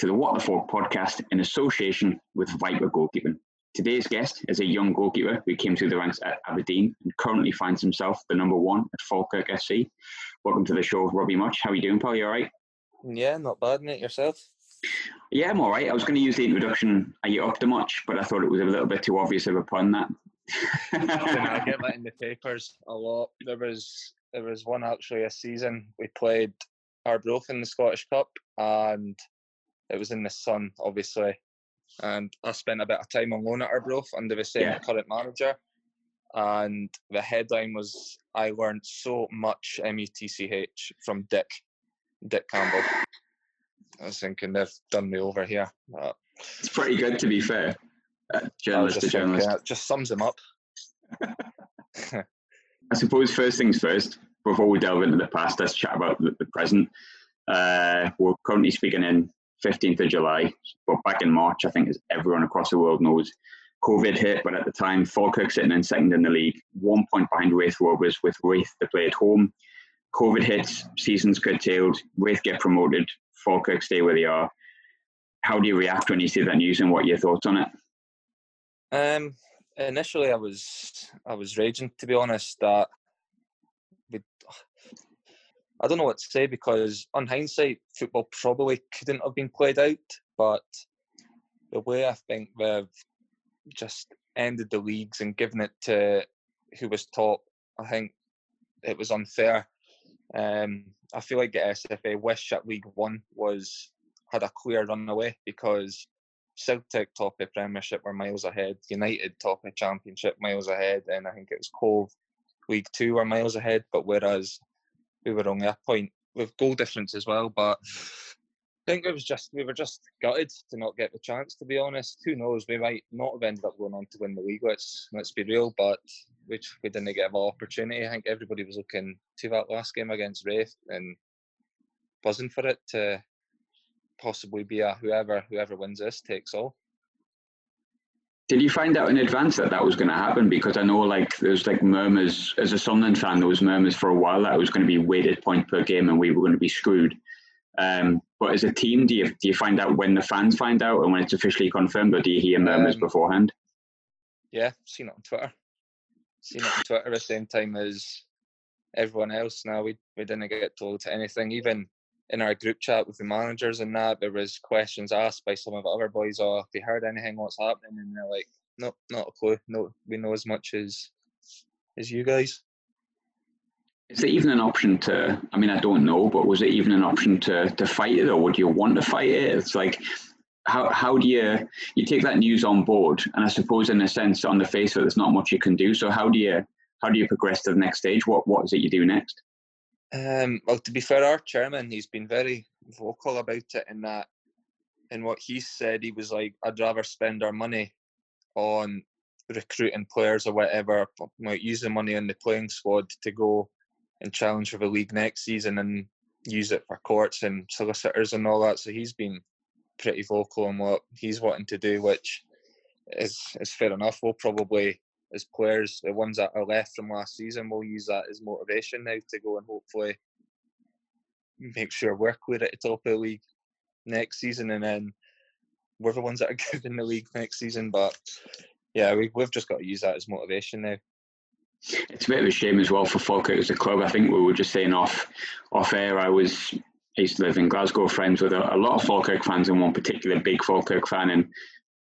Hello, and welcome back to the What the Fork podcast in association with Viper Goalkeeping. Today's guest is a young goalkeeper who came through the ranks at Aberdeen and currently finds himself the number one at Falkirk FC. Welcome to the show, Robbie Mutch. How are you doing, pal? You all right? Yeah, not bad, mate. Yourself? Yeah, I'm all right. I was going to use the introduction, are you up to much? But I thought it was a little bit too obvious of a pun, that. I get that in the papers a lot. There was there was one actually a season we played Arbroath in the Scottish Cup, and it was in the sun, obviously. And I spent a bit of time on loan at Arbroath under the same Yeah. current manager. And the headline was, "I learned so much MUTCH from Dick, Dick Campbell." I was thinking they've done me over here. But It's pretty good, to be fair. Uh, journalist to thinking, journalist. just sums him up. I suppose first things first, before we delve into the past, let's chat about the, the present. Uh, we're currently speaking in 15th of July, but back in March, I think as everyone across the world knows, COVID hit, but at the time, Falkirk sitting in second in the league, one point behind Raith Rovers with Raith to play at home. COVID hits, seasons curtailed, Raith get promoted, Falkirk stay where they are. How do you react when you see that news and what your thoughts on it? Um, initially, I was I was raging to be honest. That I don't know what to say because, on hindsight, football probably couldn't have been played out. But the way I think they've just ended the leagues and given it to who was top, I think it was unfair. Um, I feel like the SFA wish that League One was had a clear runaway because Celtic top of Premiership were miles ahead, United top of Championship miles ahead, and I think it was Cove League Two were miles ahead. But whereas we were only a point with goal difference as well. But I think it was just we were just gutted to not get the chance. To be honest, who knows? We might not have ended up going on to win the league. Let's let's be real, but we we didn't get an opportunity. I think everybody was looking to that last game against Raith and buzzing for it to possibly be a whoever whoever wins this takes all. Did you find out in advance that that was going to happen? Because I know, like, there's like murmurs as a Sunderland fan. There was murmurs for a while that it was going to be weighted point per game, and we were going to be screwed. Um, but as a team, do you do you find out when the fans find out and when it's officially confirmed, or do you hear murmurs Um, beforehand? Yeah, seen it on Twitter. Seen it on Twitter at the same time as everyone else. Now we we didn't get told anything. Even in our group chat with the managers and that, there was questions asked by some of the other boys. Oh, have you heard anything? What's happening? And they're like, no, not a clue. No, we know as much as as you guys. Is it even an option to? I mean, I don't know, but was it even an option to to fight it, or would you want to fight it? It's like. How, how do you you take that news on board and I suppose in a sense on the face of it there's not much you can do so how do you how do you progress to the next stage what what is it you do next Um, well, to be fair, our chairman, he's been very vocal about it in that, in what he said, he was like, I'd rather spend our money on recruiting players or whatever, might use the money on the playing squad to go and challenge for the league next season and use it for courts and solicitors and all that. So he's been pretty vocal on what he's wanting to do, which is is fair enough. We'll probably as players, the ones that are left from last season, we'll use that as motivation now to go and hopefully make sure we're clear at the top of the league next season, and then we're the ones that are given the league next season. But yeah, we, we've just got to use that as motivation now. It's a bit of a shame as well for Falkirk as a club. I think we were just saying off off air. I was I used to live in Glasgow, friends with a, a lot of Falkirk fans, and one particular big Falkirk fan. And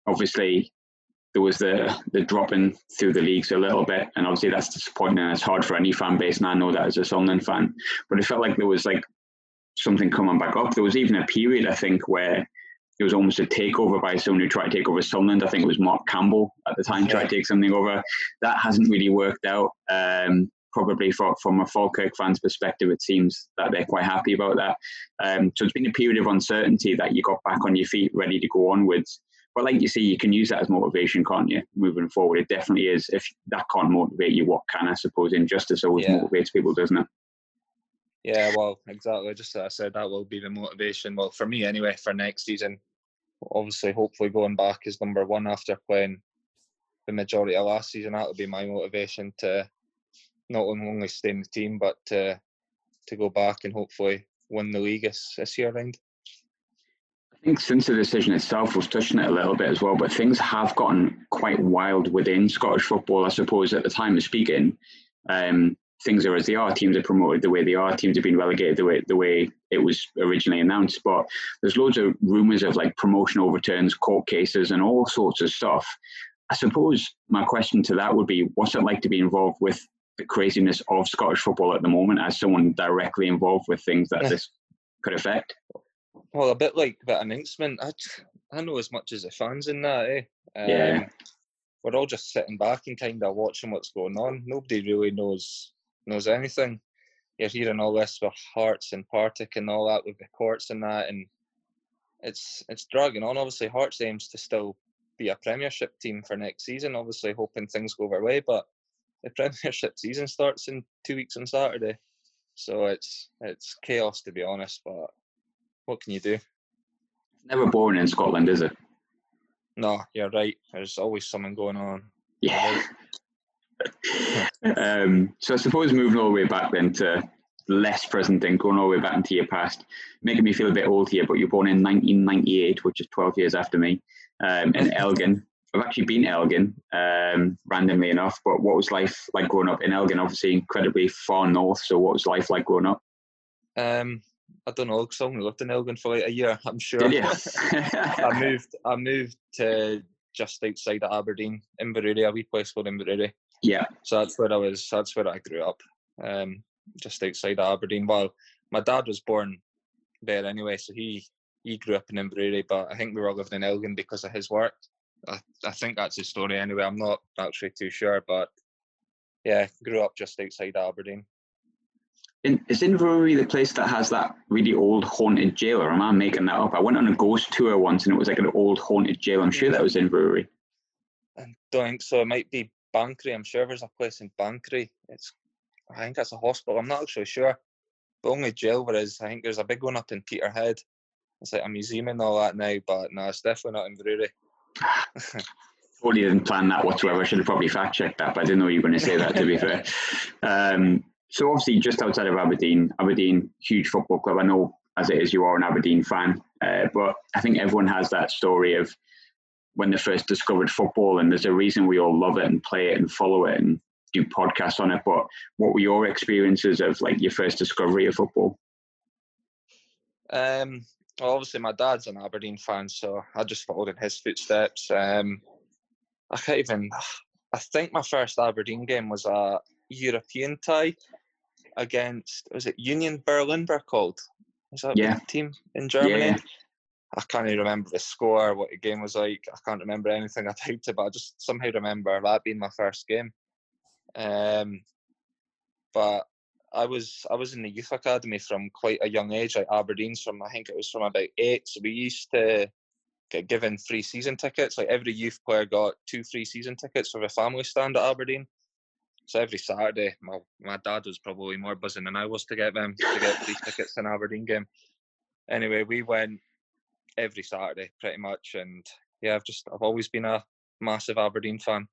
obviously, there was the the dropping through the leagues a little bit, and obviously that's disappointing. And it's hard for any fan base, and I know that as a Sunderland fan. But it felt like there was like something coming back up. There was even a period I think where it was almost a takeover by someone who tried to take over Sunderland. I think it was Mark Campbell at the time tried to take something over. That hasn't really worked out. Um, probably for, from a Falkirk fan's perspective, it seems that they're quite happy about that. Um, so it's been a period of uncertainty that you got back on your feet, ready to go onwards. But like you say, you can use that as motivation, can't you? Moving forward, it definitely is. If that can't motivate you, what can? I suppose injustice always Yeah. motivates people, doesn't it? Yeah, well, exactly. Just as I said, that will be the motivation. Well, for me anyway, for next season, obviously, hopefully going back is number one after playing the majority of last season, That will be my motivation to not only stay in the team, but to to go back and hopefully win the league this, this year round. I think since the decision itself, we've touched on it a little bit as well, but things have gotten quite wild within Scottish football. I suppose at the time of speaking, um, things are as they are. Teams are promoted the way they are. Teams have been relegated the way the way it was originally announced. But there's loads of rumours of like promotion overturns, court cases, and all sorts of stuff. I suppose my question to that would be, what's it like to be involved with the craziness of Scottish football at the moment, as someone directly involved with things that this could affect? Well, a bit like that announcement. I, I know as much as the fans in that, eh? Um, yeah. We're all just sitting back and kind of watching what's going on. Nobody really knows knows anything. You're hearing all this with Hearts and Partick and all that with the courts and that, and it's it's dragging on. Obviously, Hearts aims to still be a Premiership team for next season. Obviously, hoping things go their way, but the Premiership season starts in two weeks on Saturday, so it's it's chaos to be honest. But what can you do? It's never boring in Scotland, is it? No, you're right. There's always something going on. Yeah. um, so I suppose moving all the way back then to less present and going all the way back into your past, making me feel a bit old here, but you're born in 1998, which is 12 years after me, um, in Elgin. I've actually been Elgin, um, randomly enough, but what was life like growing up in Elgin? Obviously, incredibly far north. So, what was life like growing up? Um, I don't know because I only lived in Elgin for like a year. I'm sure. I moved. I moved to just outside of Aberdeen, Inverurie, a wee place called Inverurie. Yeah. So that's where I was. That's where I grew up, um, just outside of Aberdeen. Well, my dad was born there anyway, so he he grew up in Inverurie, but I think we were all living in Elgin because of his work. I, I think that's his story anyway. I'm not actually too sure, but yeah, grew up just outside Aberdeen. In, is Inverurie the place that has that really old haunted jail, or am I making that up? I went on a ghost tour once, and it was like an old haunted jail. I'm sure that was Inverurie. I don't think so. It might be Banchory. I'm sure there's a place in Banchory. It's, I think that's a hospital. I'm not actually sure. The only jail there is, I think there's a big one up in Peterhead. It's like a museum and all that now, but no, it's definitely not in Brewery. totally didn't plan that whatsoever. I should have probably fact checked that, but I didn't know you were going to say that. To be fair, um, so obviously just outside of Aberdeen, Aberdeen, huge football club. I know as it is, you are an Aberdeen fan, uh, but I think everyone has that story of when they first discovered football, and there's a reason we all love it and play it and follow it and do podcasts on it. But what were your experiences of like your first discovery of football? Um, well, obviously my dad's an Aberdeen fan, so I just followed in his footsteps. Um, I can't even. I think my first Aberdeen game was a European tie against was it Union Berlin? They're called. Was that yeah. team in Germany? Yeah. I can't even remember the score, what the game was like. I can't remember anything I typed it, but I just somehow remember that being my first game. Um, but I was I was in the youth academy from quite a young age. Like Aberdeen's from I think it was from about eight. So we used to get given free season tickets. Like every youth player got two free season tickets for the family stand at Aberdeen. So every Saturday, my my dad was probably more buzzing than I was to get them to get free tickets in Aberdeen game. Anyway, we went every Saturday pretty much. And yeah, I've just I've always been a massive Aberdeen fan.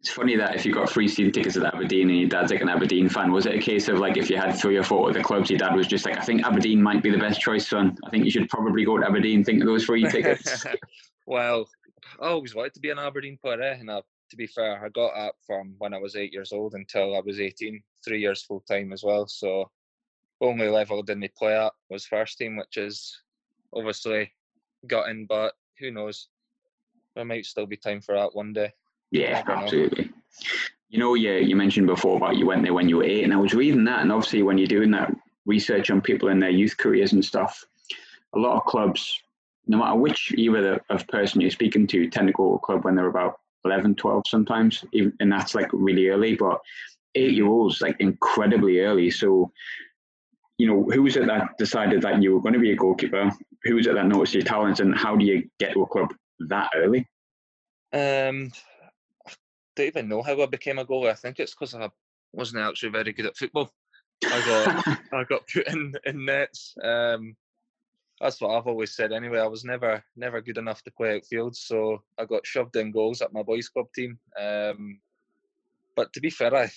It's funny that if you got free season tickets at Aberdeen and your dad's like an Aberdeen fan, was it a case of like if you had three or four of the clubs, your dad was just like, I think Aberdeen might be the best choice, son. I think you should probably go to Aberdeen. Think of those free tickets. well, I always wanted to be an Aberdeen player, eh? and I, to be fair, I got up from when I was eight years old until I was 18, three years full time as well. So only level didn't play at was first team, which is obviously gutting, but who knows? There might still be time for that one day. Yeah, absolutely. Know. You know, yeah, you mentioned before about you went there when you were eight, and I was reading that, and obviously when you're doing that research on people in their youth careers and stuff, a lot of clubs, no matter which either of person you're speaking to, tend to go to a club when they're about 11, 12 sometimes, and that's like really early. But eight year olds like incredibly early. So you know, who was it that decided that you were going to be a goalkeeper? Who was it that noticed your talents, and how do you get to a club that early? Um, I don't even know how I became a goalie. I think it's because I wasn't actually very good at football. I got I got put in in nets. Um, that's what I've always said. Anyway, I was never never good enough to play outfield, so I got shoved in goals at my boys' club team. Um, but to be fair, I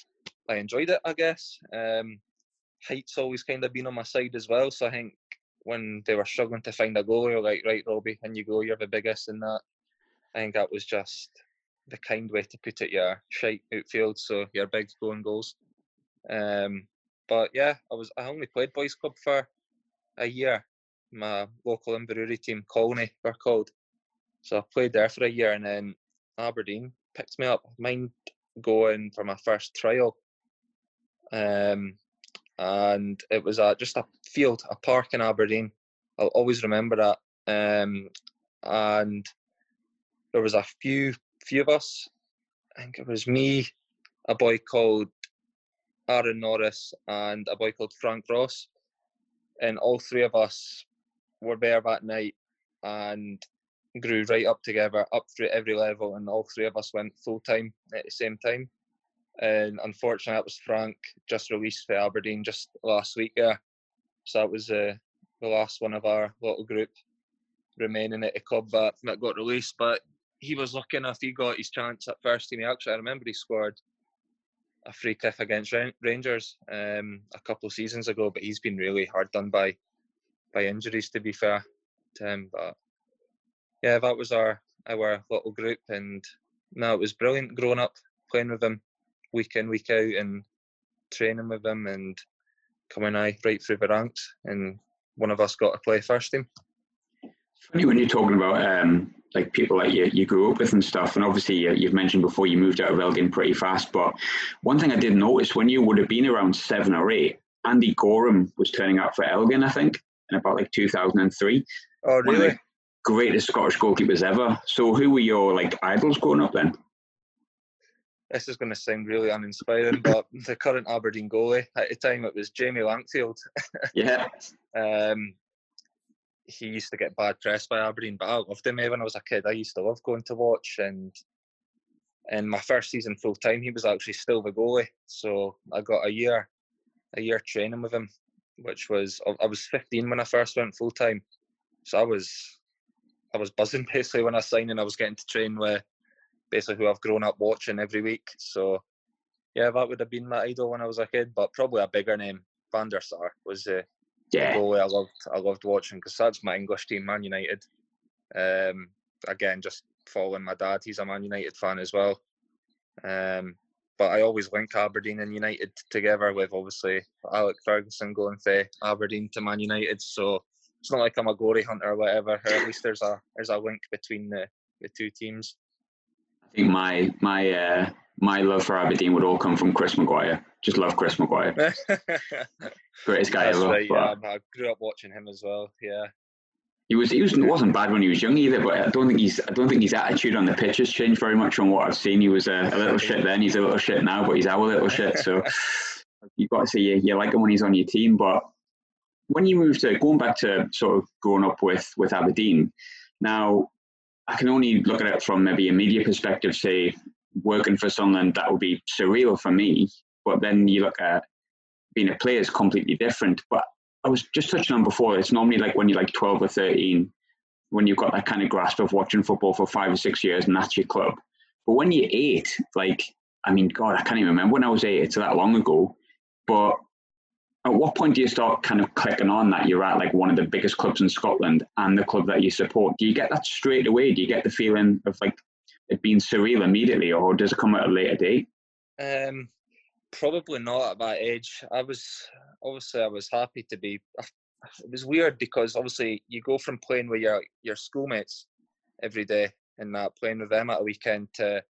I enjoyed it. I guess. Um, height's always kind of been on my side as well. So I think when they were struggling to find a goalie, like right, Robbie, and you go, you're the biggest in that. I think that was just the kind way to put it. Yeah, shite outfield, so you're big going goals. Um, but yeah, I was I only played boys club for a year. My local Inverurie team, Colony, were called. So I played there for a year, and then Aberdeen picked me up. Mind going for my first trial, um, and it was at just a field, a park in Aberdeen. I'll always remember that. Um, and there was a few few of us. I think it was me, a boy called Aaron Norris, and a boy called Frank Ross, and all three of us were there that night and grew right up together, up through every level, and all three of us went full time at the same time. And unfortunately, that was Frank just released for Aberdeen just last week. Yeah, so that was uh, the last one of our little group remaining at the club that, that got released. But he was lucky enough; he got his chance at first team. He actually, I remember he scored a free kick against Rangers um, a couple of seasons ago, but he's been really hard done by by injuries. To be fair to him, but yeah, that was our our little group, and no, it was brilliant growing up playing with him week in week out and training with him and coming right through the ranks, and one of us got to play first team. Funny when you're talking about um, like people that you, you grew up with and stuff, and obviously you, you've mentioned before you moved out of Elgin pretty fast. But one thing I did notice when you would have been around seven or eight, Andy Goram was turning up for Elgin, I think, in about like 2003. Oh, really? greatest Scottish goalkeepers ever. So, who were your like idols growing up then? This is going to sound really uninspiring, but the current Aberdeen goalie at the time it was Jamie Langfield. yeah. um, he used to get bad press by Aberdeen, but I loved him. When I was a kid, I used to love going to watch. And in my first season full time, he was actually still the goalie. So I got a year, a year training with him, which was I was 15 when I first went full time. So I was, I was buzzing basically when I signed, and I was getting to train with basically who I've grown up watching every week. So yeah, that would have been my idol when I was a kid, but probably a bigger name. Van der Sar was uh, yeah. goalie I loved I loved watching because that's my English team, Man United. Um, again, just following my dad, he's a Man United fan as well. Um, but I always link Aberdeen and United together with obviously Alec Ferguson going from Aberdeen to Man United. So it's not like I'm a glory hunter or whatever. Or at least there's a there's a link between the, the two teams. I think my my uh, my love for Aberdeen would all come from Chris Maguire. Just love Chris Maguire. Greatest guy That's ever. Right, yeah, I grew up watching him as well. Yeah. He was he was wasn't bad when he was young either, but I don't think he's I don't think his attitude on the pitch has changed very much from what I've seen. He was a, a little shit then, he's a little shit now, but he's our little shit. So you've got to say you, you like him when he's on your team. But when you move to going back to sort of growing up with with Aberdeen, now I can only look at it from maybe a media perspective, say working for Sunderland, that would be surreal for me. But then you look at being a player is completely different. But I was just touching on before, it's normally like when you're like 12 or 13, when you've got that kind of grasp of watching football for five or six years and that's your club. But when you're eight, like, I mean, God, I can't even remember when I was eight, it's that long ago. But at what point do you start kind of clicking on that you're at like one of the biggest clubs in Scotland and the club that you support? Do you get that straight away? Do you get the feeling of like it being surreal immediately, or does it come at a later date? Um, probably not at that age. I was obviously I was happy to be. It was weird because obviously you go from playing with your your schoolmates every day and that playing with them at a weekend to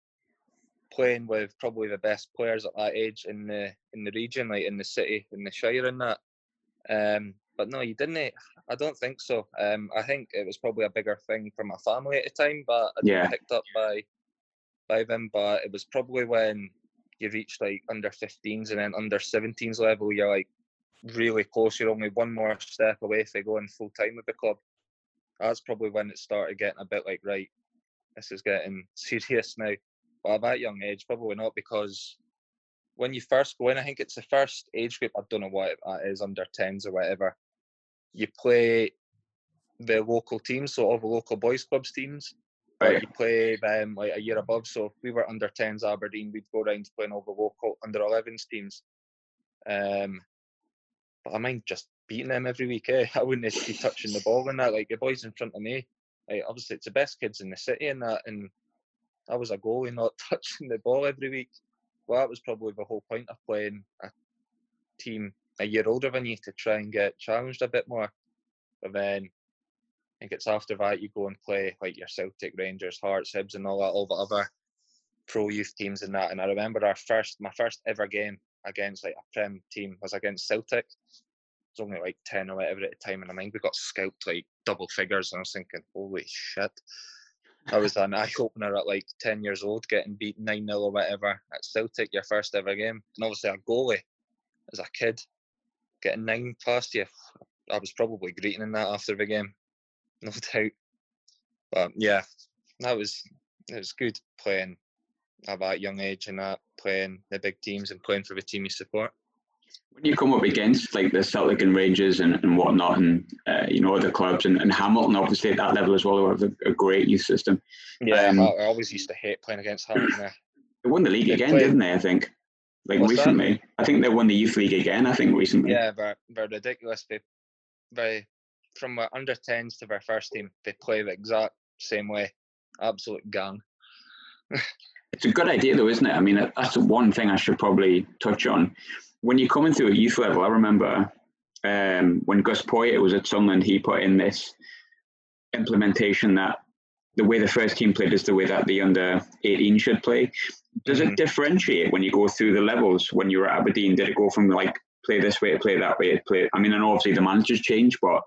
playing with probably the best players at that age in the in the region, like in the city, in the Shire, and that. Um, but no, you didn't. I don't think so. Um, I think it was probably a bigger thing for my family at the time, but I yeah. picked up by by them. But it was probably when you reach like under 15s and then under 17s level, you're like really close. You're only one more step away from going full time with the club. That's probably when it started getting a bit like right. This is getting serious now. But at that young age, probably not because when you first go in, I think it's the first age group. I don't know what that is, under 10s or whatever. You play the local teams, so all the local boys clubs teams. Right. You play them like a year above. So if we were under 10s Aberdeen, we'd go around playing all the local under 11s teams. Um, but I mind just beating them every week. Eh? I wouldn't be touching the ball and that. Like the boys in front of me, like obviously it's the best kids in the city and that, and I was a goalie not touching the ball every week. Well, that was probably the whole point of playing a team a year older than you to try and get challenged a bit more. But then I think it's after that you go and play like your Celtic, Rangers, Hearts, Hibs, and all that, all the other pro youth teams and that. And I remember our first, my first ever game against like a Prem team was against Celtic. It was only like 10 or whatever at the time. And I think we got scalped like double figures. And I was thinking, holy shit. I was an eye opener at like 10 years old, getting beat 9 0 or whatever at Celtic, your first ever game. And obviously, a goalie as a kid, getting nine past you, I was probably greeting in that after the game, no doubt. But yeah, that was it was good playing at that young age and that playing the big teams and playing for the team you support. When you come up against like the Celtic and Rangers and, and whatnot, and uh, you know other clubs, and, and Hamilton obviously at that level as well, have a, a great youth system. Yeah, um, I, I, always used to hate playing against Hamilton. They won the league they again, played, didn't they? I think like recently. That? I think they won the youth league again. I think recently. Yeah, they're, they're ridiculous. They, they from our under 10s to their first team, they play the exact same way. Absolute gang. it's a good idea, though, isn't it? I mean, that's one thing I should probably touch on. When you're coming through at youth level, I remember um, when Gus Poyet was at Sunderland, he put in this implementation that the way the first team played is the way that the under 18 should play. Does mm-hmm. it differentiate when you go through the levels? When you were at Aberdeen, did it go from like play this way to play that way to play? I mean, and obviously the managers change, but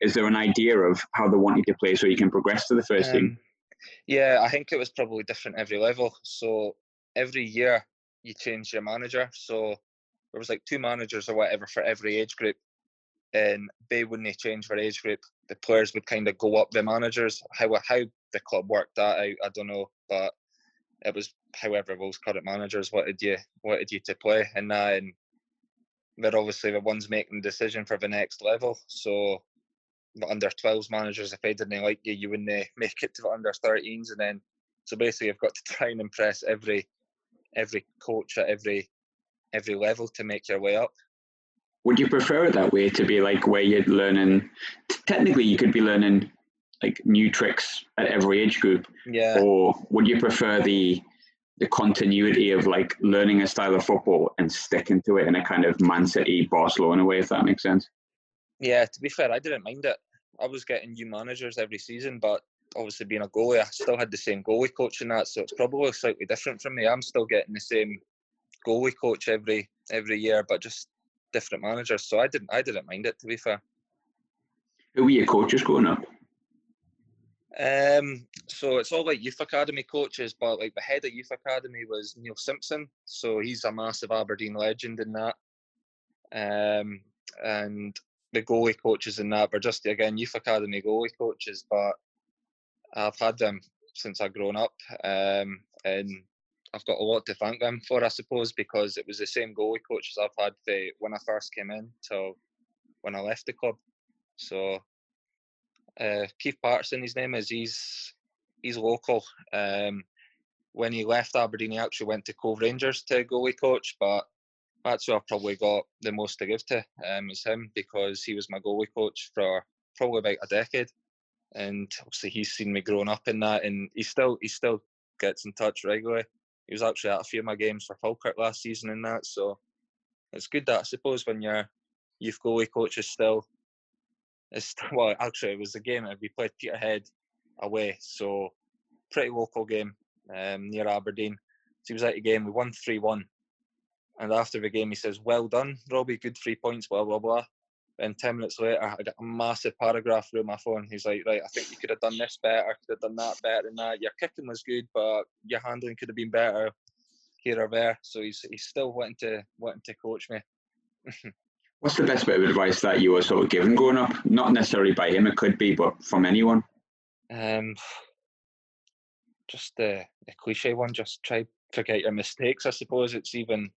is there an idea of how they want you to play so you can progress to the first um, team? Yeah, I think it was probably different every level. So every year you change your manager. So there was like two managers or whatever for every age group, and they wouldn't change their age group. The players would kind of go up the managers. How how the club worked that out, I don't know, but it was however those current managers wanted you wanted you to play, and then they're obviously the ones making the decision for the next level. So under 12s managers, if they didn't like you, you wouldn't make it to the under 13s, and then so basically you've got to try and impress every every coach at every every level to make your way up. Would you prefer it that way to be like where you're learning? Technically, you could be learning like new tricks at every age group. Yeah. Or would you prefer the the continuity of like learning a style of football and sticking to it in a kind of Man City, Barcelona way, if that makes sense? Yeah, to be fair, I didn't mind it. I was getting new managers every season, but obviously being a goalie, I still had the same goalie coach and that, so it's probably slightly different from me. I'm still getting the same goalie coach every every year, but just different managers. So I didn't I didn't mind it to be fair. Who were your coaches growing up? Um, so it's all like youth academy coaches, but like the head of youth academy was Neil Simpson, so he's a massive Aberdeen legend in that. Um, and the goalie coaches in that were just again youth academy goalie coaches, but I've had them since I've grown up, um, and I've got a lot to thank them for, I suppose, because it was the same goalie coaches I've had the, when I first came in till when I left the club. So uh, Keith Patterson, his name is. He's he's local. Um, when he left Aberdeen, he actually went to Cove Rangers to goalie coach, but that's who I've probably got the most to give to. Um, is him because he was my goalie coach for probably about a decade, and obviously he's seen me growing up in that, and he still he still gets in touch regularly. He was actually at a few of my games for Falkirk last season in that, so it's good that I suppose when your youth goalie coach is still it's well, actually, it was a game we played Peterhead away, so pretty local game um, near Aberdeen. So he was at the game. We won three one, and after the game, he says, "Well done, Robbie. Good three points." Blah blah blah. And ten minutes later, I got a massive paragraph through my phone. He's like, "Right, I think you could have done this better. Could have done that better than that. Your kicking was good, but your handling could have been better here or there." So he's he's still wanting to wanting to coach me. What's the best bit of advice that you were sort of given growing up? Not necessarily by him, it could be, but from anyone. Um, just the, the cliche one. Just try forget your mistakes. I suppose it's even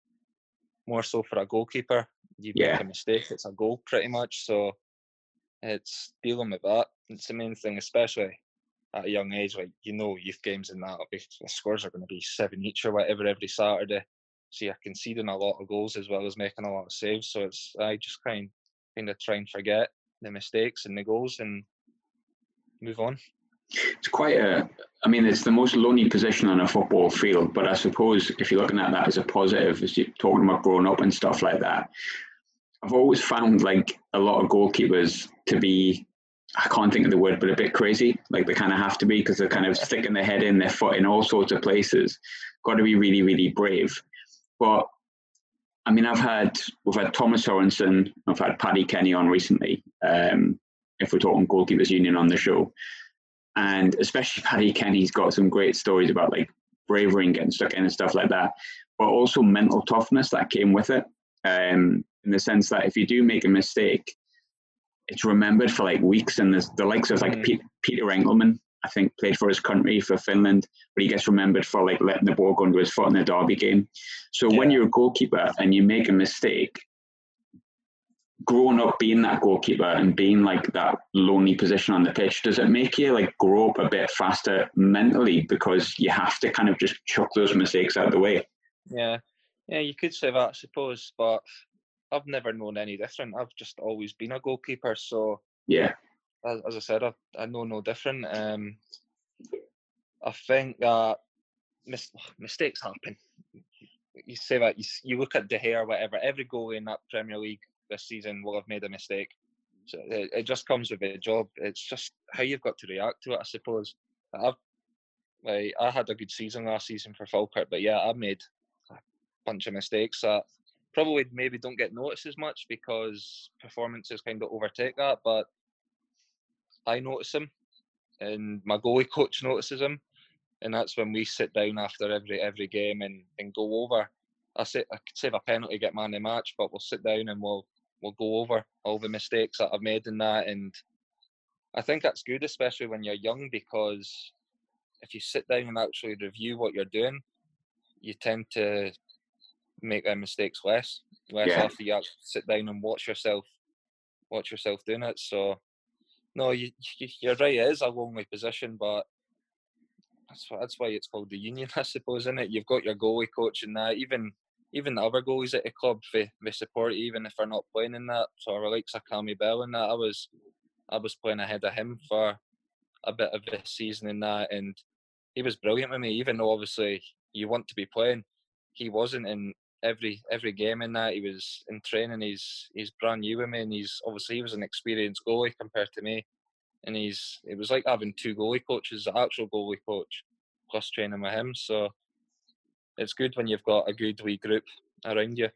more so for a goalkeeper. You yeah. make a mistake, it's a goal pretty much. So it's dealing with that. It's the main thing, especially at a young age. Like you know, youth games and that, the scores are going to be seven each or whatever every Saturday. So you're conceding a lot of goals as well as making a lot of saves. So it's I just kind kind of try and forget the mistakes and the goals and move on. It's quite a, I mean, it's the most lonely position on a football field, but I suppose if you're looking at that as a positive, as you're talking about growing up and stuff like that, I've always found like a lot of goalkeepers to be, I can't think of the word, but a bit crazy. Like they kind of have to be because they're kind of sticking their head in, their foot in all sorts of places. Got to be really, really brave. But I mean, I've had we've had Thomas Sorensen, I've had Paddy Kenny on recently. Um, if we're talking goalkeepers union on the show, and especially Paddy Kenny's got some great stories about like bravery and getting stuck in and stuff like that, but also mental toughness that came with it. Um, in the sense that if you do make a mistake, it's remembered for like weeks. And there's the likes of like mm. Peter Enckelman, I think, played for his country for Finland, but he gets remembered for like letting the ball go under his foot in the derby game. So yeah. when you're a goalkeeper and you make a mistake, growing up being that goalkeeper and being like that lonely position on the pitch, does it make you like grow up a bit faster mentally because you have to kind of just chuck those mistakes out of the way? Yeah, yeah, you could say that, I suppose, but I've never known any different. I've just always been a goalkeeper, so yeah. As, as I said, I, I know no different. Um, I think that mis- mistakes happen. You say that you, you look at De Gea or whatever. Every goalie in that Premier League this season will have made a mistake. So it, it just comes with the job. It's just how you've got to react to it, I suppose. I've like I had a good season last season for Falkirk, but yeah, I've made a bunch of mistakes that probably maybe don't get noticed as much because performances kind of overtake that. But I notice them, and my goalie coach notices them, and that's when we sit down after every every game and, and go over. I say I could save a penalty, get man of the match, but we'll sit down and we'll we'll go over all the mistakes that I've made in that. And I think that's good, especially when you're young, because if you sit down and actually review what you're doing, you tend to make their mistakes less, less yeah. after you actually sit down and watch yourself, watch yourself doing it. So, no, you, you're right. It is a lonely position, but that's why, that's why it's called the union, I suppose, isn't it? You've got your goalie coach and that. Even even the other goalies at the club, they, they support even if they're not playing in that. So I like Cammy Bell and that. I was I was playing ahead of him for a bit of the season in that, and he was brilliant with me. Even though obviously you want to be playing, he wasn't in every every game in that. He was in training. He's he's brand new with me, and he's obviously he was an experienced goalie compared to me. And he's it was like having two goalie coaches, the actual goalie coach, plus training with him. So it's good when you've got a good wee group around you.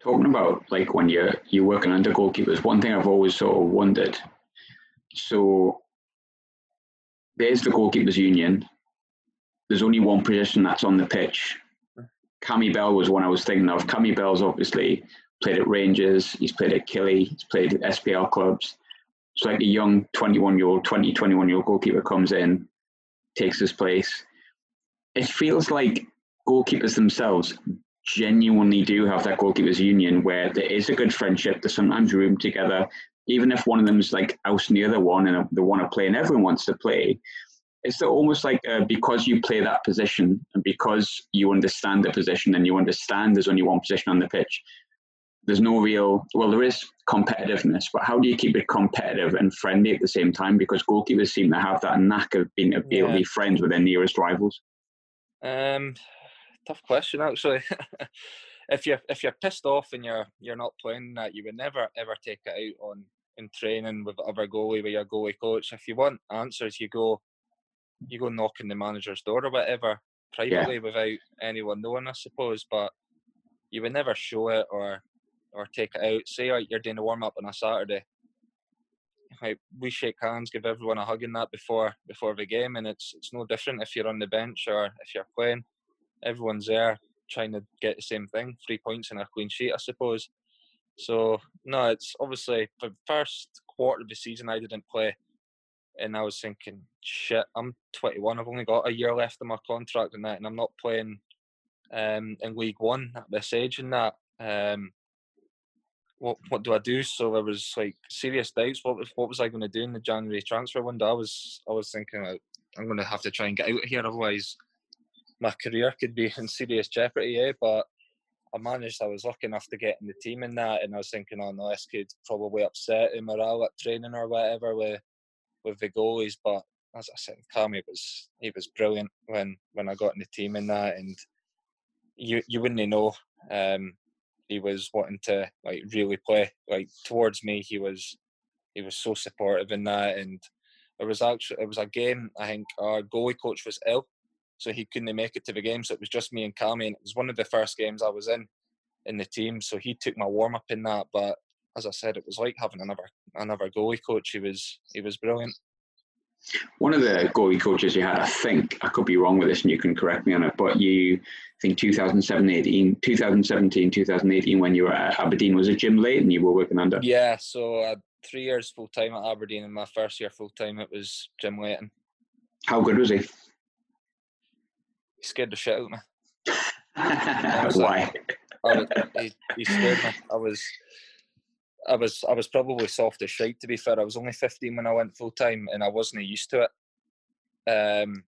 Talking about like when you're you're working under goalkeepers, one thing I've always sort of wondered. So there's the goalkeepers union. There's only one position that's on the pitch. Cammy Bell was one I was thinking of. Cammy Bell's obviously played at Rangers, he's played at Killie, he's played at SPL clubs. It's like a young 21 year old, 20, 21 year old goalkeeper comes in, takes his place. It feels like goalkeepers themselves genuinely do have that goalkeepers union where there is a good friendship, there's sometimes room together. Even if one of them is like out near the one and they want to play and everyone wants to play, it's almost like uh, because you play that position and because you understand the position and you understand there's only one position on the pitch, there's no real, well, there is competitiveness, but how do you keep it competitive and friendly at the same time? Because goalkeepers seem to have that knack of being able to be friends with their nearest rivals. Um, tough question, actually. if you're if you're pissed off and you're you're not playing that, you would never ever take it out on in training with other goalie with your goalie coach. If you want answers, you go you go knocking the manager's door or whatever privately yeah. without anyone knowing, I suppose. But you would never show it or or take it out. Say like you're doing a warm up on a Saturday. We shake hands, give everyone a hug in that before before the game, and it's it's no different if you're on the bench or if you're playing. Everyone's there trying to get the same thing, three points and a clean sheet, I suppose. So no, it's obviously the first quarter of the season I didn't play and I was thinking, shit, I'm 21. I've only got a year left of my contract and that, and I'm not playing um, in League One at this age and that. Um, what what do I do? So there was like serious doubts. What was what was I going to do in the January transfer window? I was I was thinking I'm going to have to try and get out of here, otherwise my career could be in serious jeopardy. Eh? But I managed. I was lucky enough to get in the team in that, and I was thinking, oh no, this could probably upset him morale at training or whatever with with the goalies. But as I said, Cammy was he was brilliant when when I got in the team in that, and you you wouldn't know. Um, he was wanting to like really play like towards me. He was he was so supportive in that, and it was actually it was a game. I think our goalie coach was ill, so he couldn't make it to the game. So it was just me and Cammy, and it was one of the first games I was in in the team. So he took my warm up in that. But as I said, it was like having another another goalie coach. He was he was brilliant. One of the goalie coaches you had, I think, I could be wrong with this and you can correct me on it, but you I think 2017, 2017, 2018, when you were at Aberdeen, was it Jim Leighton you were working under? Yeah, so uh, three years full time at Aberdeen, and my first year full time it was Jim Leighton. How good was he? He scared the shit out of me. Why? I, he, he scared me. I was, I was, I was probably soft as shite. To be fair, I was only fifteen when I went full time, and I wasn't used to it. Um,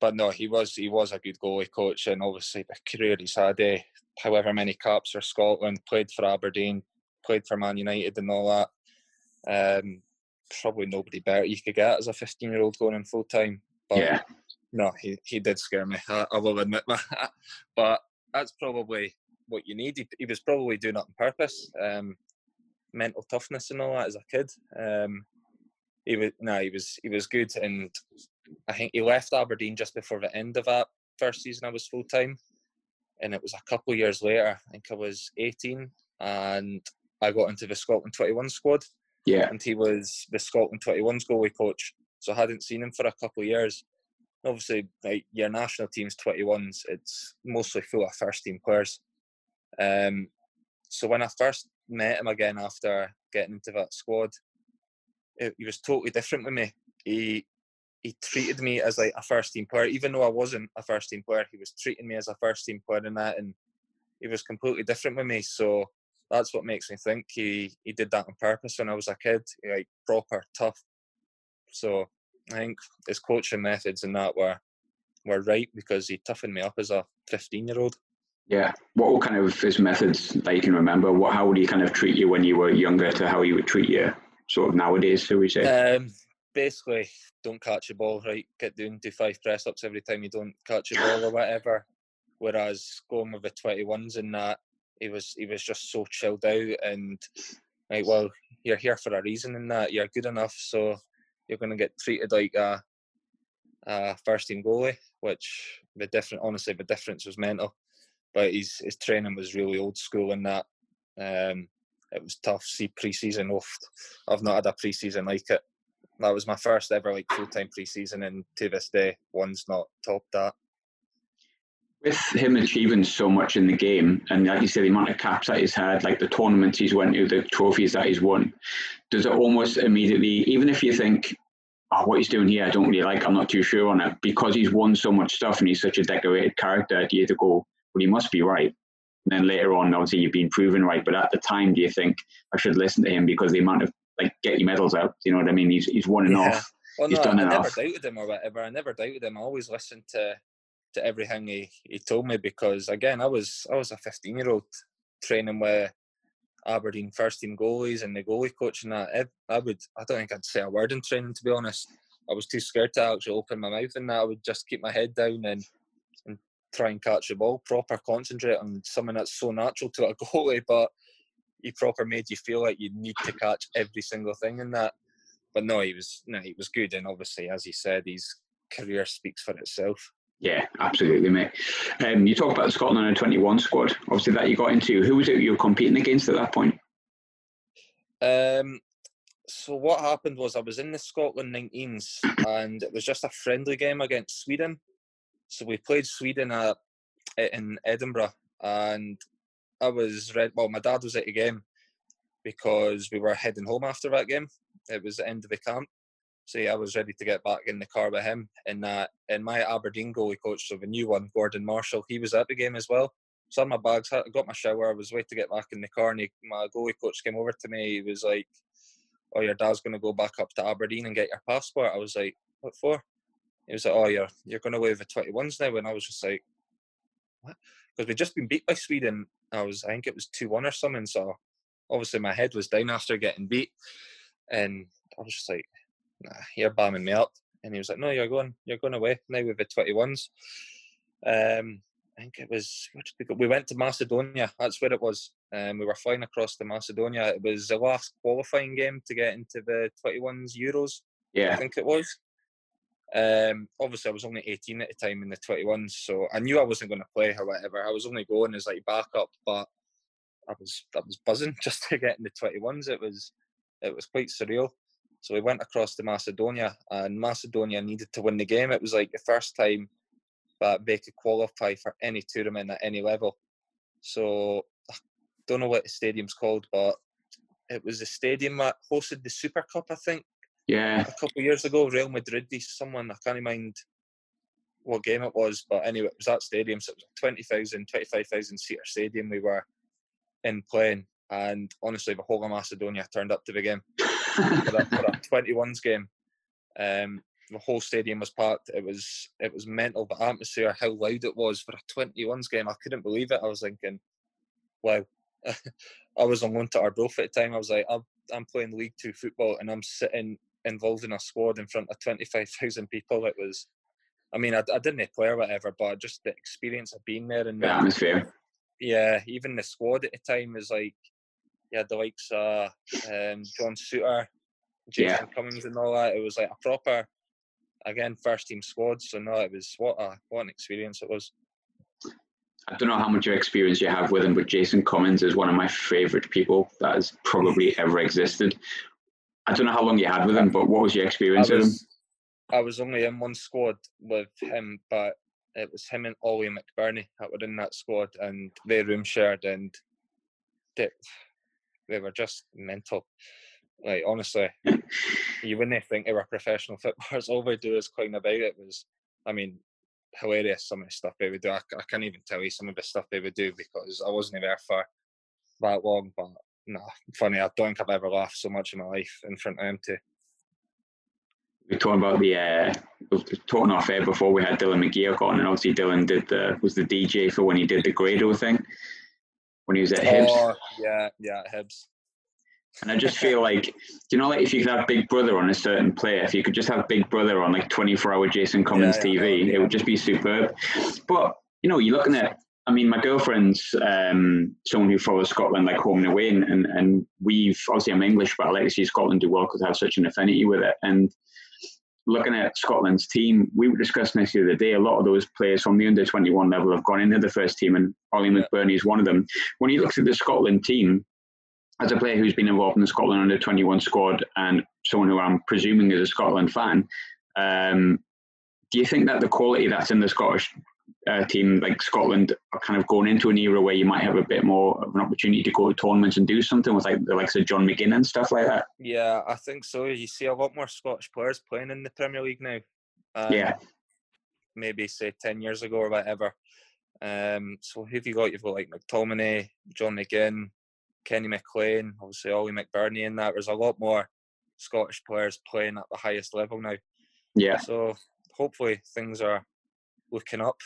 but no, he was he was a good goalie coach, and obviously the career he's had, eh, however many caps for Scotland, played for Aberdeen, played for Man United, and all that. Um, probably nobody better you could get as a 15 year old going in full time. But yeah. no, he, he did scare me. I, I will admit that. but that's probably what you need. He, he was probably doing it on purpose. Um, mental toughness and all that as a kid. Um, he was no, he was he was good, and I think he left Aberdeen just before the end of that first season. I was full time, and it was a couple of years later. I think I was 18, and I got into the Scotland 21 squad. Yeah. And he was the Scotland 21's goalie coach. So I hadn't seen him for a couple of years. Obviously, like your national team's 21s, it's mostly full of first team players. Um, so when I first met him again after getting into that squad, it, he was totally different with me. He he treated me as like a first team player, even though I wasn't a first team player. He was treating me as a first team player in that, and he was completely different with me. So that's what makes me think he he did that on purpose when I was a kid, like proper tough. So I think his coaching methods and that were were right because he toughened me up as a 15 year old. Yeah. What were kind of his methods that you can remember? What how would he kind of treat you when you were younger to how he would treat you sort of nowadays, so we say? Um, basically, don't catch a ball, right? Get doing do five press ups every time you don't catch a ball or whatever. Whereas going with the 21s and that, he was he was just so chilled out and like well you're here for a reason and that you're good enough so you're going to get treated like a, first team goalie which the different honestly the difference was mental but his his training was really old school in that. Um, it was tough. See pre-season off I've not had a pre-season like it. That was my first ever like full-time pre-season and to this day one's not topped that. With him achieving so much in the game, and like you said, the amount of caps that he's had, like the tournaments he's won to, the trophies that he's won, does it almost immediately, even if you think, oh, what he's doing here, I don't really like, I'm not too sure on it, because he's won so much stuff and he's such a decorated character, do you to go, well, he must be right? And then later on, obviously, you've been proven right, but at the time, do you think I should listen to him because the amount of like get your medals out? You know what I mean? He's he's won enough. Yeah. Well, he's no, done I enough. never doubted him or whatever. I never doubted him. I always listened to to everything he, he told me because again I was I was a 15 year old training with Aberdeen first team goalies and the goalie coach and that I, I would I don't think I'd say a word in training to be honest I was too scared to actually open my mouth and that I would just keep my head down and try and catch the ball proper concentrate on something that's so natural to a goalie but he proper made you feel like you need to catch every single thing in that but no he was no he was good and obviously as he said his career speaks for itself yeah, absolutely, mate. Um, you talk about the Scotland under 21 squad, obviously, that you got into. Who was it you were competing against at that point? Um, so, what happened was I was in the Scotland 19s and it was just a friendly game against Sweden. So, we played Sweden at, in Edinburgh and I was read. Well, my dad was at the game because we were heading home after that game. It was the end of the camp. So yeah, I was ready to get back in the car with him. And uh, and my Aberdeen goalie coach, so the new one, Gordon Marshall, he was at the game as well. So my bags, I got my shower, I was waiting to get back in the car, and he, my goalie coach came over to me. He was like, "Oh, your dad's going to go back up to Aberdeen and get your passport." I was like, "What for?" He was like, "Oh, you're you're going away with the 21s now," and I was just like, "What?" because we'd just been beat by Sweden. I was, I think it was two one or something. So obviously my head was down after getting beat, and I was just like, nah, you're bombing me up. And he was like, no, you're going, you're going away now with the twenty ones. Um, I think it was we, we went to Macedonia. That's where it was. Um, we were flying across to Macedonia. It was the last qualifying game to get into the 21s Euros. Yeah, I think it was. Um, obviously, I was only 18 at the time in the 21s, so I knew I wasn't going to play or whatever. I was only going as like backup, but I was I was buzzing just to get in the 21s. It was it was quite surreal. So we went across to Macedonia, and Macedonia needed to win the game. It was like the first time that they could qualify for any tournament at any level. So I don't know what the stadium's called, but it was the stadium that hosted the Super Cup, I think. Yeah. A couple of years ago, Real Madrid, someone, I can't mind what game it was, but anyway, it was that stadium. So it was a 20,000, 25,000 seater stadium we were in playing. And honestly, the whole of Macedonia turned up to the game for, a, for a 21s game. Um, the whole stadium was packed. It was it was mental. The atmosphere, how loud it was for a 21s game, I couldn't believe it. I was thinking, wow. I was on loan to Arbroath at the time. I was like, I'm, I'm playing League Two football and I'm sitting involved in a squad in front of 25,000 people. It was, I mean, I, I didn't play or whatever, but just the experience of being there and the atmosphere. Yeah, even the squad at the time was like, yeah, the likes of um, John Souttar, Jason yeah. Cummings, and all that. It was like a proper again first team squad. So no, it was what a what an experience it was. I don't know how much experience you have with him, but Jason Cummings is one of my favourite people that has probably ever existed. I don't know how long you had with him, but what was your experience was, with him? I was only in one squad with him, but it was him and Ollie McBurnie that were in that squad, and they room shared, and they, they were just mental. Like honestly, you wouldn't think they were professional footballers. All they do is clown about. It was, I mean, hilarious. Some of the stuff they would do. I, I can't even tell you some of the stuff they would do because I wasn't there for that long. But no, funny. I don't think I've ever laughed so much in my life in front of too. We're talking about the uh, talking off air before we had Dylan McGeer on, and obviously Dylan did the was the DJ for when he did the Grado thing when he was at Hibs. Oh, yeah, yeah, Hibs. And I just feel like, you know, like if you could have Big Brother on a certain player, if you could just have Big Brother on like 24 hour Jason Cummings yeah, yeah, TV, yeah. it would just be superb. But, you know, you're looking at, I mean, my girlfriend's um, someone who follows Scotland like home and away, and, and, and we've, obviously I'm English, but I like to see Scotland do well because I have such an affinity with it. And looking at Scotland's team, we were discussing this the other day. A lot of those players from the under 21 level have gone into the first team, and Ollie McBurnie is one of them. When he looks at the Scotland team, as a player who's been involved in the Scotland under 21 squad and someone who I'm presuming is a Scotland fan, um, do you think that the quality that's in the Scottish uh, team, like Scotland, are kind of going into an era where you might have a bit more of an opportunity to go to tournaments and do something with like the likes of John McGinn and stuff like that? Yeah, I think so. You see a lot more Scottish players playing in the Premier League now. Um, yeah. Maybe say 10 years ago or whatever. Um, so who have you got? You've got like McTominay, John McGinn, Kenny McLean, obviously Ollie McBurnie in that. There's a lot more Scottish players playing at the highest level now. Yeah. So hopefully things are looking up.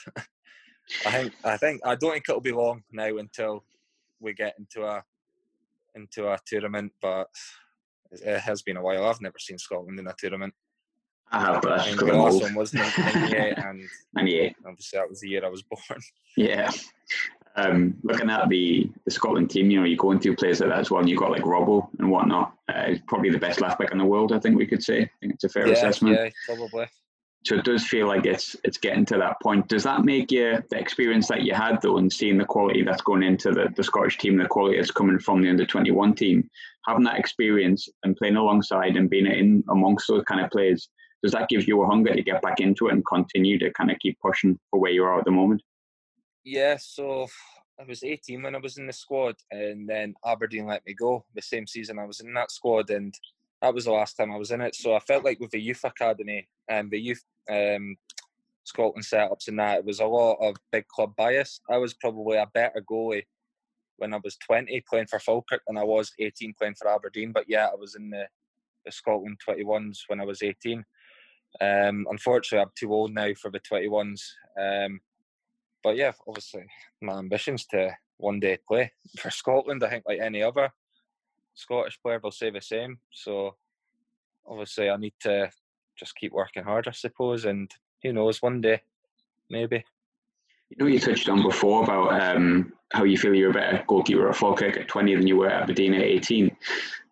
I think I think I don't think it'll be long now until we get into a into a tournament, but it has been a while. I've never seen Scotland in a tournament. I have, but I the last one was 98, and 98. Obviously, that was the year I was born. Yeah, um, looking at the, the Scotland team, you know, you go into players like that as well, and you've got like Robbo and whatnot. Uh, probably the best left back in the world, I think we could say. I think it's a fair yeah, assessment. Yeah, probably. So it does feel like it's it's getting to that point. Does that make you the experience that you had though, and seeing the quality that's going into the, the Scottish team, the quality that's coming from the under twenty one team, having that experience and playing alongside and being in amongst those kind of players, does that give you a hunger to get back into it and continue to kind of keep pushing for where you are at the moment? Yeah, so I was 18 when I was in the squad, and then Aberdeen let me go the same season I was in that squad, and that was the last time I was in it. So I felt like with the youth academy and the youth um, Scotland setups and that, it was a lot of big club bias. I was probably a better goalie when I was 20 playing for Falkirk than I was 18 playing for Aberdeen. But yeah, I was in the, the Scotland 21s when I was 18. Um, unfortunately, I'm too old now for the 21s. Um, but yeah, obviously my ambitions to one day play for Scotland. I think like any other Scottish player will say the same. So obviously I need to just keep working hard, I suppose, and who knows, one day maybe. You know, you touched on before about um, how you feel you're a better goalkeeper at Falkirk at 20 than you were at Aberdeen at 18.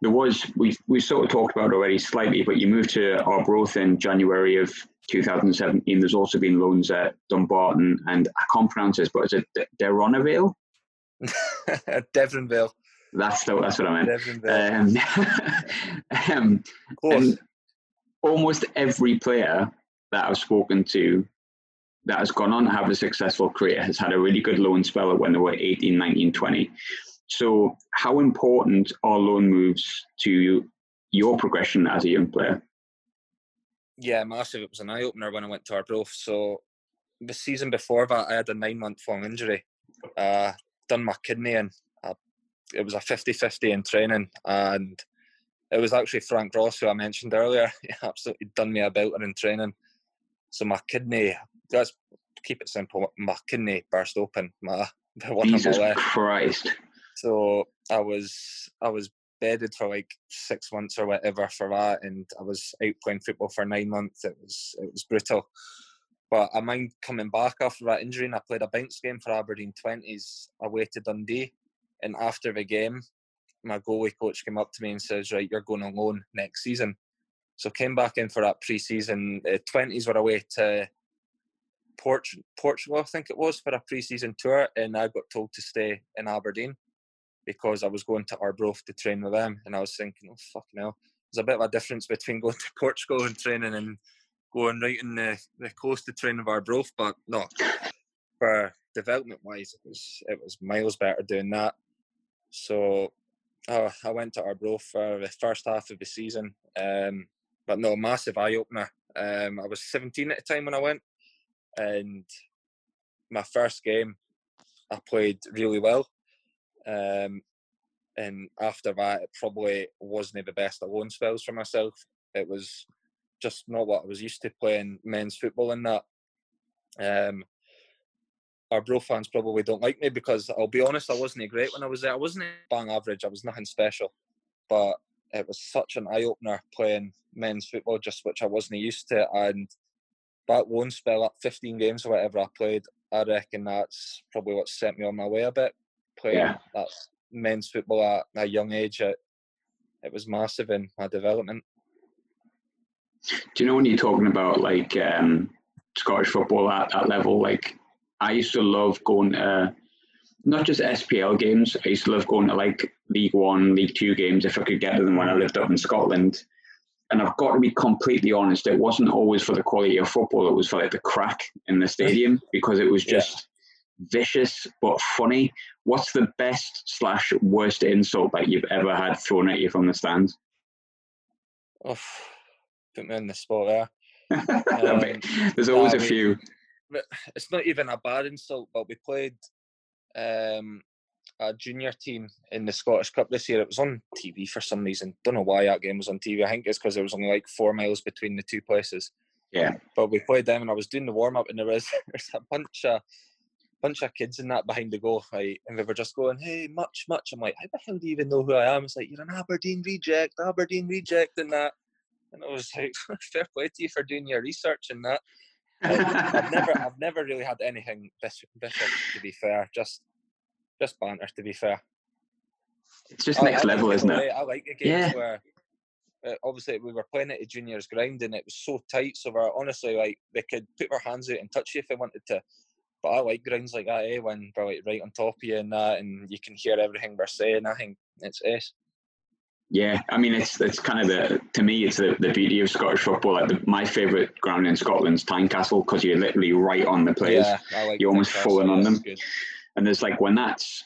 There was, we, we sort of talked about already slightly, but you moved to Arbroath in January of 2017. There's also been loans at Dumbarton and I can't pronounce this, but is it Deronavale? Deveronvale. That's the, that's what I meant. Um, um, almost every player that I've spoken to that has gone on to have a successful career has had a really good loan spell when they were 18, 19, 20. So, how important are loan moves to your progression as a young player? Yeah, massive. It was an eye opener when I went to Arbroath. So, the season before that, I had a nine month long injury. Uh, done my kidney and I, it was a 50 50 in training. And it was actually Frank Ross, who I mentioned earlier. He absolutely done me a belter in training. So my kidney, let's keep it simple. My kidney burst open. My the one Jesus on my Christ. So I was I was bedded for like six months or whatever for that, and I was out playing football for nine months. It was it was brutal. But I mind coming back after that injury, and I played a bounce game for Aberdeen Twenties away to Dundee. And after the game, my goalie coach came up to me and says, "Right, you're going on loan next season." So came back in for that pre-season. Uh, twenties were away to Port- Portugal, I think it was, for a pre-season tour, and I got told to stay in Aberdeen because I was going to Arbroath to train with them, and I was thinking, oh fucking hell, there's a bit of a difference between going to Portugal and training and going right in the, the coast to train with Arbroath, but no, for development wise, it was it was miles better doing that. So I went to Arbroath for the first half of the season, um, but no, massive eye opener. Um, I was 17 at the time when I went, and my first game, I played really well. Um, and after that, it probably wasn't the best of loan spells for myself. It was just not what I was used to playing men's football in that. Um, Arbroath fans probably don't like me because I'll be honest, I wasn't great when I was there. I wasn't bang average. I was nothing special, but it was such an eye opener playing men's football, just which I wasn't used to. And that loan spell up 15 games or whatever I played, I reckon that's probably what sent me on my way a bit. Playing yeah. that men's football at a young age, it, it was massive in my development. Do you know when you're talking about like um, Scottish football at that level? Like, I used to love going to not just SPL games. I used to love going to like League One, League Two games if I could get to them when I lived up in Scotland. And I've got to be completely honest, it wasn't always for the quality of football, it was for like the crack in the stadium because it was just yeah. vicious but funny. What's the best slash worst insult that you've ever had thrown at you from the stands? Oh, put me in the spot there. Um, There's always a few. It's not even a bad insult, but we played um, a junior team in the Scottish Cup this year. It was on TV for some reason. Don't know why that game was on TV. I think it's because there was only like four miles between the two places. Yeah. But we played them, and I was doing the warm up, and there was there's a bunch of bunch of kids in that behind the goal, right? And they were just going, "Hey, much, much." I'm like, "How the hell do you even know who I am?" It's like you're an Aberdeen reject, Aberdeen reject, and that. And I was like, "Fair play to you for doing your research and that." I've never, I've never really had anything vicious, to be fair. Just just banter, to be fair. It's just next I, level, isn't it? I like the games yeah. where uh, obviously we were playing at a juniors ground and it was so tight. So we're honestly like they could put their hands out and touch you if they wanted to. But I like grounds like that, eh? When they're like right on top of you and that, and you can hear everything we're saying. I think it's ace. Yeah, I mean it's it's kind of the to me it's the, the beauty of Scottish football. Like the, my favourite ground in Scotland's Tynecastle because you're literally right on the players. Yeah, like you're almost falling on them. Good. And there's like when that's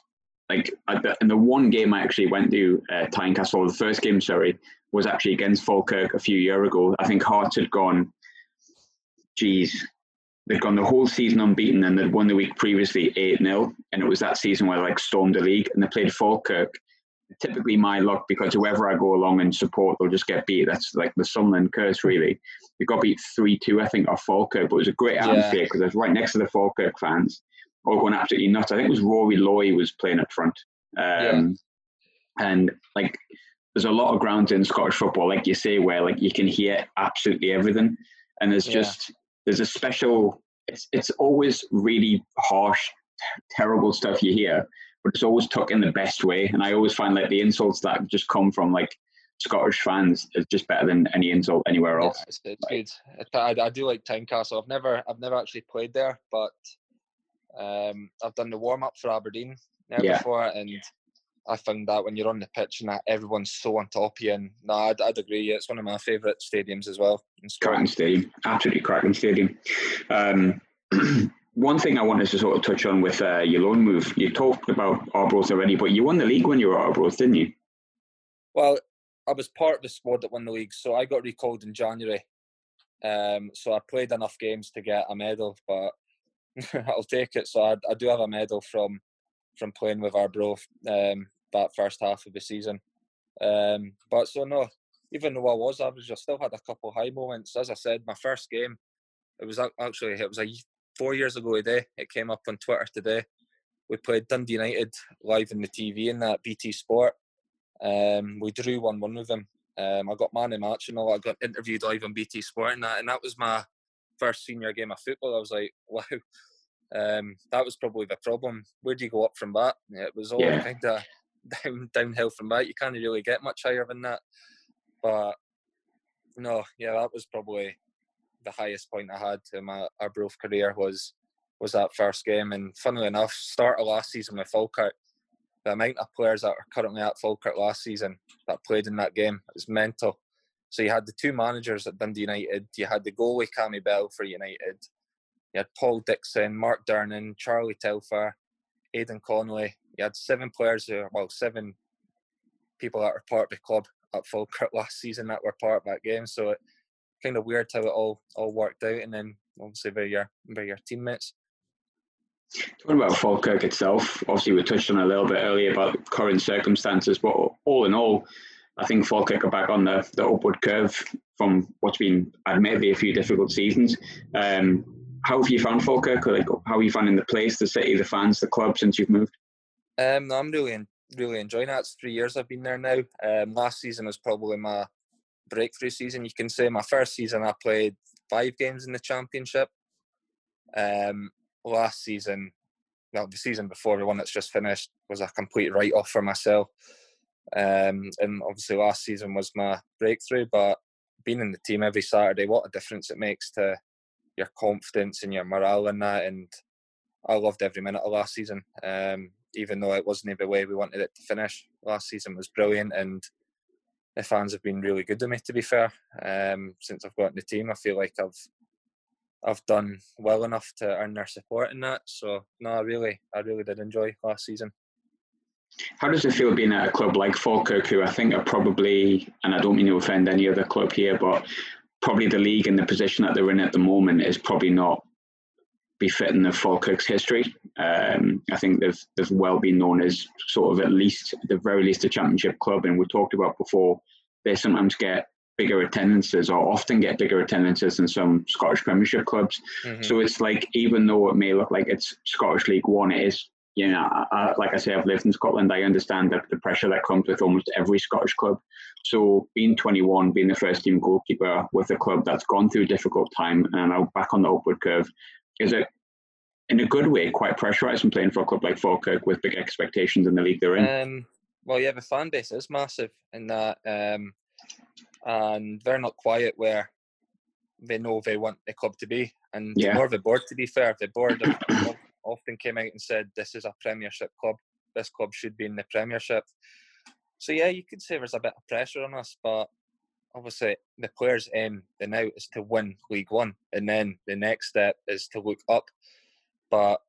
like in the one game I actually went to uh, Tynecastle, the first game, sorry, was actually against Falkirk a few years ago. I think Hearts had gone, geez, they'd gone the whole season unbeaten and they'd won the week previously 8 0. And it was that season where like stormed the league and they played Falkirk. Typically, my luck because whoever I go along and support, they'll just get beat. That's like the Sunderland curse, really. We got beat 3 2, I think, off Falkirk, but it was a great atmosphere because. I was right next to the Falkirk fans all going absolutely nuts. I think it was Rory Loy was playing up front. Um, yeah. And like, there's a lot of grounds in Scottish football, like you say, where like you can hear absolutely everything, and there's yeah. just there's a special. It's it's always really harsh, terrible stuff you hear, but it's always took in the best way. And I always find like the insults that just come from like Scottish fans is just better than any insult anywhere else. Yeah, it's, it's good. I, I, do like Tynecastle. I've never I've never actually played there, but um, I've done the warm up for Aberdeen there yeah. before, and I found that when you're on the pitch and that everyone's so on top of you. And no, I'd, I'd agree. It's one of my favourite stadiums as well. Cracking stadium, absolutely cracking stadium. Um, one thing I wanted to sort of touch on with uh, your loan move, you talked about Arbroath already, but you won the league when you were at Arbroath, didn't you? Well, I was part of the squad that won the league, so I got recalled in January. Um, so I played enough games to get a medal, but I'll take it. So I, I, do have a medal from from playing with Arbroath um, that first half of the season. Um, but so no, even though I was average, I still had a couple high moments. As I said, my first game, it was actually it was a four years ago today. It came up on Twitter today. We played Dundee United live in the TV in that BT Sport. Um, we drew one one with them. Um, I got man of match and all. I got interviewed live on BT Sport and that, and that was my first senior game of football. I was like, wow, um, that was probably the problem. Where do you go up from that? It was all yeah. kind of down downhill from that. You can't really get much higher than that. But no, yeah, that was probably the highest point I had in my Arbroath career was was that first game. And funnily enough, start of last season with Falkirk, the amount of players that are currently at Falkirk last season that played in that game is mental. So you had the two managers at Dundee United, you had the goalie Cammy Bell for United, you had Paul Dixon, Mark Durnan, Charlie Telfer, Aidan Connolly. You had seven players who, well, seven people that were part of the club at Falkirk last season that were part of that game. So it kind of weird how it all all worked out, and then obviously by your by your teammates. Talking about Falkirk itself, obviously we touched on a little bit earlier about current circumstances, but all in all, I think Falkirk are back on the, the upward curve from what's been admittedly a few difficult seasons. Um, how have you found Falkirk? Like, how are you finding the place, the city, the fans, the club since you've moved? Um, no, I'm really really enjoying it. It's three years I've been there now. Um, last season was probably my breakthrough season. You can say my first season I played five games in the championship. Um, last season, well, the season before the one that's just finished was a complete write off for myself. Um, and obviously last season was my breakthrough. But being in the team every Saturday, what a difference it makes to your confidence and your morale and that. And I loved every minute of last season. Um, even though it wasn't the way we wanted it to finish. Last season was brilliant, and the fans have been really good to me. To be fair, um, since I've got in the team, I feel like I've I've done well enough to earn their support in that. So no, I really, I really did enjoy last season. How does it feel being at a club like Falkirk, who I think are probably, and I don't mean to offend any other club here, but probably the league and the position that they're in at the moment is probably not befitting of Falkirk's history. Um, I think they've they've well been known as sort of at least the very least a championship club, and we talked about before they sometimes get bigger attendances or often get bigger attendances than some Scottish Premiership clubs. Mm-hmm. So it's like even though it may look like it's Scottish League One, it is. You know, I, like I say, I've lived in Scotland. I understand the, the pressure that comes with almost every Scottish club. So being 21, being the first team goalkeeper with a club that's gone through a difficult time and now back on the upward curve, is it in a good way quite pressurised from playing for a club like Falkirk with big expectations in the league they're in? Um, well, yeah, the fan base is massive in that, um, and they're not quiet where they know they want the club to be, and yeah. more of the board. To be fair, the board often came out and said this is a Premiership club. This club should be in the Premiership. So yeah, you could say there's a bit of pressure on us, but obviously the players' aim the now is to win League One, and then the next step is to look up. But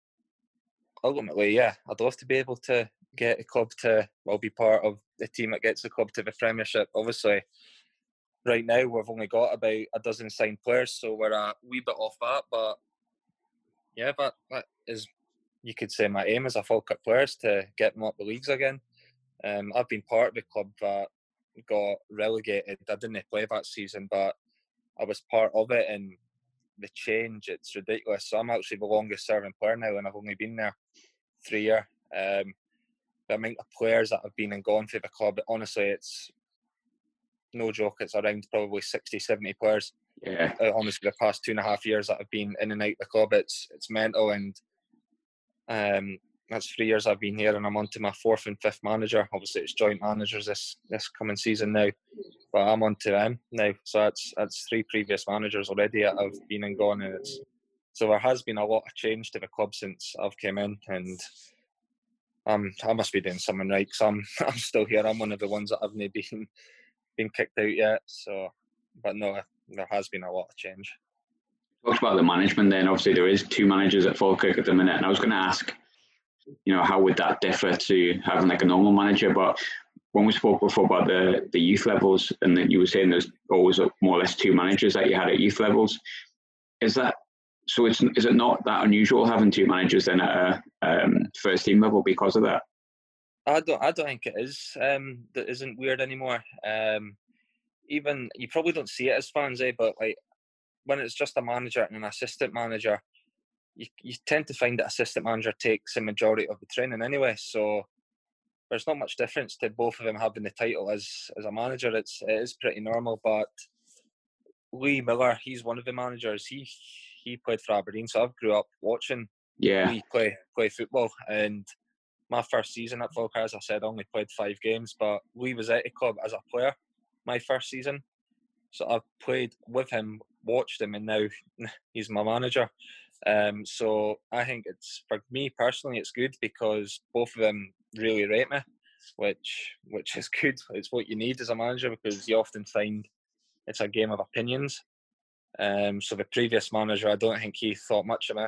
ultimately, yeah, I'd love to be able to get a club to well be part of the team that gets the club to the Premiership. Obviously, right now we've only got about a dozen signed players, so we're a wee bit off that. But yeah, that that is you could say my aim as a Falkirk player is to get them up the leagues again. Um, I've been part of the club that got relegated. I didn't play that season, but I was part of it, and the change, it's ridiculous. So I'm actually the longest serving player now, and I've only been there three years. Um, the amount of players that have been and gone through the club, honestly, it's no joke. It's around probably 60, 70 players. Yeah. Uh, honestly, the past two and a half years that have been in and out the club, it's it's mental, and um, that's three years I've been here, and I'm on to my fourth and fifth manager. Obviously, it's joint managers this this coming season now, but I'm on to them now. So that's that's three previous managers already that have been and gone, and it's so there has been a lot of change to the club since I've came in, and um, I must be doing something right because I'm I'm still here. I'm one of the ones that haven't been been kicked out yet. So, but no, there has been a lot of change. Talked about the management. Then obviously there is two managers at Falkirk at the minute, and I was going to ask, you know, how would that differ to having like a normal manager? But when we spoke before about the the youth levels, and that you were saying there's always more or less two managers that you had at youth levels, is that so? It's is it not that unusual having two managers then at a um, first team level because of that? I don't. I don't think it is. Um, that isn't weird anymore. Um, even you probably don't see it as fans, eh? But like when it's just a manager and an assistant manager, you you tend to find that assistant manager takes the majority of the training anyway. So there's not much difference to both of them having the title as as a manager. It's it is pretty normal. But Lee Miller, he's one of the managers. He he played for Aberdeen, so I've grew up watching Yeah. Lee play play football and my first season at Falkirk, as I said, I only played five games, but Lee was at the club as a player my first season. So I've played with him, watched him, and now he's my manager. Um, so I think it's for me personally, it's good because both of them really rate me, which which is good. It's what you need as a manager because you often find it's a game of opinions. Um, so the previous manager, I don't think he thought much of me,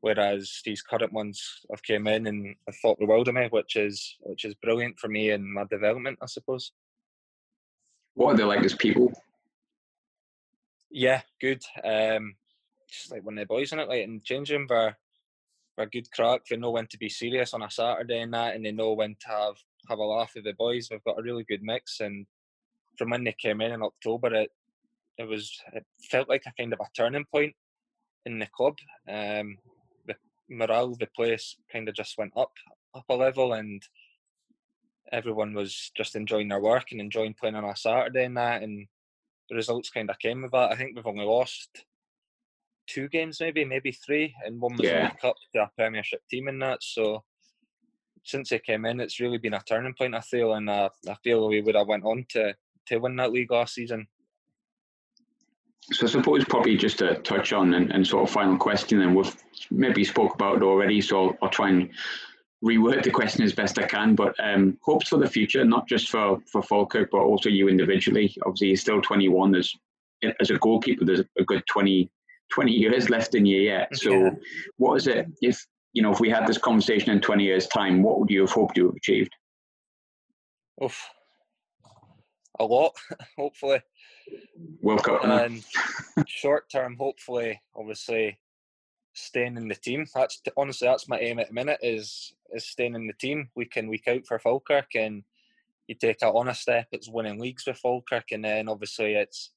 whereas these current ones have came in and have thought the world of me, which is which is brilliant for me and my development, I suppose. What are they like as people? Yeah, good. Um, just like one of the boys in it, like in changing room, they're, they're good crack. They know when to be serious on a Saturday and that, and they know when to have have a laugh with the boys. We've got a really good mix, and from when they came in in October, it it was it felt like a kind of a turning point in the club. Um, the morale the place kind of just went up up a level, and everyone was just enjoying their work and enjoying playing on a Saturday and that, and the results kind of came with that. I think we've only lost two games, maybe maybe three, and one was Yeah. in the cup to a Premiership team in that. So since he came in, it's really been a turning point. I feel, and uh, I feel we would have went on to to win that league last season. So I suppose probably just to touch on and, and sort of final question, and we've maybe spoke about it already, so I'll, I'll try and reword the question as best I can. But um, hopes for the future, not just for for Falkirk, but also you individually. Obviously, you're still 21. There's as a goalkeeper, there's a good 20, 20 years left in you yet. So, Yeah. what is it if you know if we had this conversation in 20 years' time? What would you have hoped you have achieved? Oof, a lot, hopefully. World Cup, and short term, hopefully, obviously, staying in the team. That's honestly that's my aim at the minute is is staying in the team week in week out for Falkirk, and you take on a step. It's winning leagues with Falkirk, and then obviously it's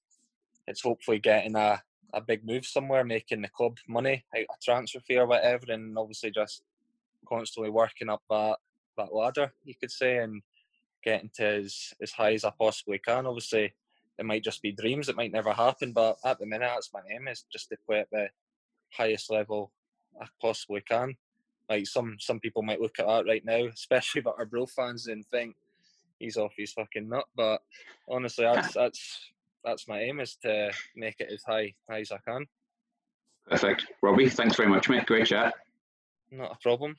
it's hopefully getting a a big move somewhere, making the club money, out a transfer fee or whatever, and obviously just constantly working up that that ladder, you could say, and getting to as as high as I possibly can. Obviously, it might just be dreams; it might never happen. But at the minute, that's my aim is just to play at the highest level I possibly can. Like some some people might look at that right now, especially that Arbroath fans, and think he's off his fucking nut. But honestly, that's that's that's my aim is to make it as high, high as I can. Perfect. Robbie, thanks very much, mate. Great chat. Not a problem.